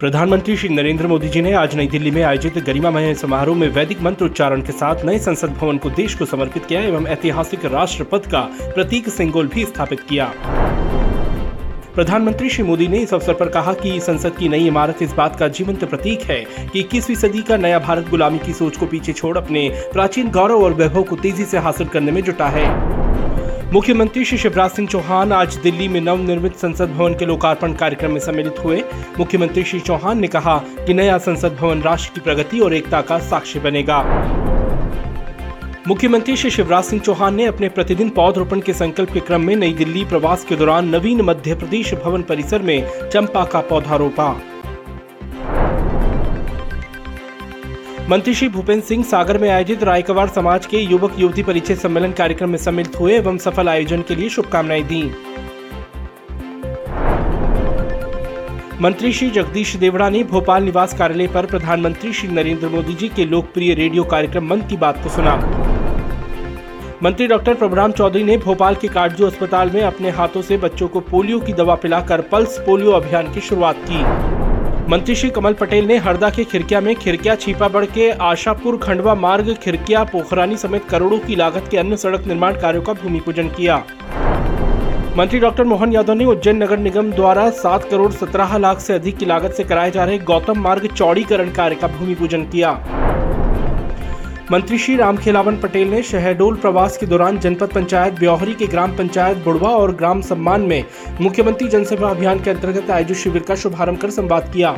प्रधानमंत्री श्री नरेंद्र मोदी जी ने आज नई दिल्ली में आयोजित गरिमामय समारोह में वैदिक मंत्र उच्चारण के साथ नए संसद भवन को देश को समर्पित किया एवं ऐतिहासिक राष्ट्रपद का प्रतीक सिंगोल भी स्थापित किया। प्रधानमंत्री श्री मोदी ने इस अवसर पर कहा कि संसद की नई इमारत इस बात का जीवंत प्रतीक है कि इक्कीसवीं सदी का नया भारत गुलामी की सोच को पीछे छोड़ अपने प्राचीन गौरव और वैभव को तेज़ी से हासिल करने में जुटा है। मुख्यमंत्री श्री शिवराज सिंह चौहान आज दिल्ली में नवनिर्मित संसद भवन के लोकार्पण कार्यक्रम में सम्मिलित हुए। मुख्यमंत्री श्री चौहान ने कहा कि नया संसद भवन राष्ट्र की प्रगति और एकता का साक्ष्य बनेगा। मुख्यमंत्री श्री शिवराज सिंह चौहान ने अपने प्रतिदिन पौधरोपण के संकल्प के क्रम में नई दिल्ली प्रवास के दौरान नवीन मध्य प्रदेश भवन परिसर में चंपा का पौधा रोपा मंत्री श्री भूपेंद्र सिंह सागर में आयोजित रायकवाड़ समाज के युवक युवती परिचय सम्मेलन कार्यक्रम में सम्मिलित हुए एवं सफल आयोजन के लिए शुभकामनाएँ दी। मंत्री श्री जगदीश देवड़ा ने भोपाल निवास कार्यालय पर प्रधानमंत्री श्री नरेंद्र मोदी जी के लोकप्रिय रेडियो कार्यक्रम मन की बात को सुना। मंत्री डॉक्टर प्रभुराम चौधरी ने भोपाल के काटजू अस्पताल में अपने हाथों से बच्चों को पोलियो की दवा पिलाकर पल्स पोलियो अभियान की शुरुआत की। मंत्री श्री कमल पटेल ने हरदा के खिरकिया में खिरकिया छीपाबड़ के आशापुर खंडवा मार्ग, खिरकिया पोखरानी समेत करोड़ों की लागत के अन्य सड़क निर्माण कार्यों का भूमि पूजन किया। मंत्री डॉक्टर मोहन यादव ने उज्जैन नगर निगम द्वारा सात करोड़ सत्रह लाख से अधिक की लागत से कराए जा रहे गौतम मार्ग चौड़ीकरण कार्य का भूमि पूजन किया। मंत्री श्री रामखेलावन पटेल ने शहडोल प्रवास के दौरान जनपद पंचायत ब्यौहरी के ग्राम पंचायत बुड़वा और ग्राम सम्मान में मुख्यमंत्री जनसेवा अभियान के अंतर्गत आयोजित शिविर का शुभारंभ कर संवाद किया।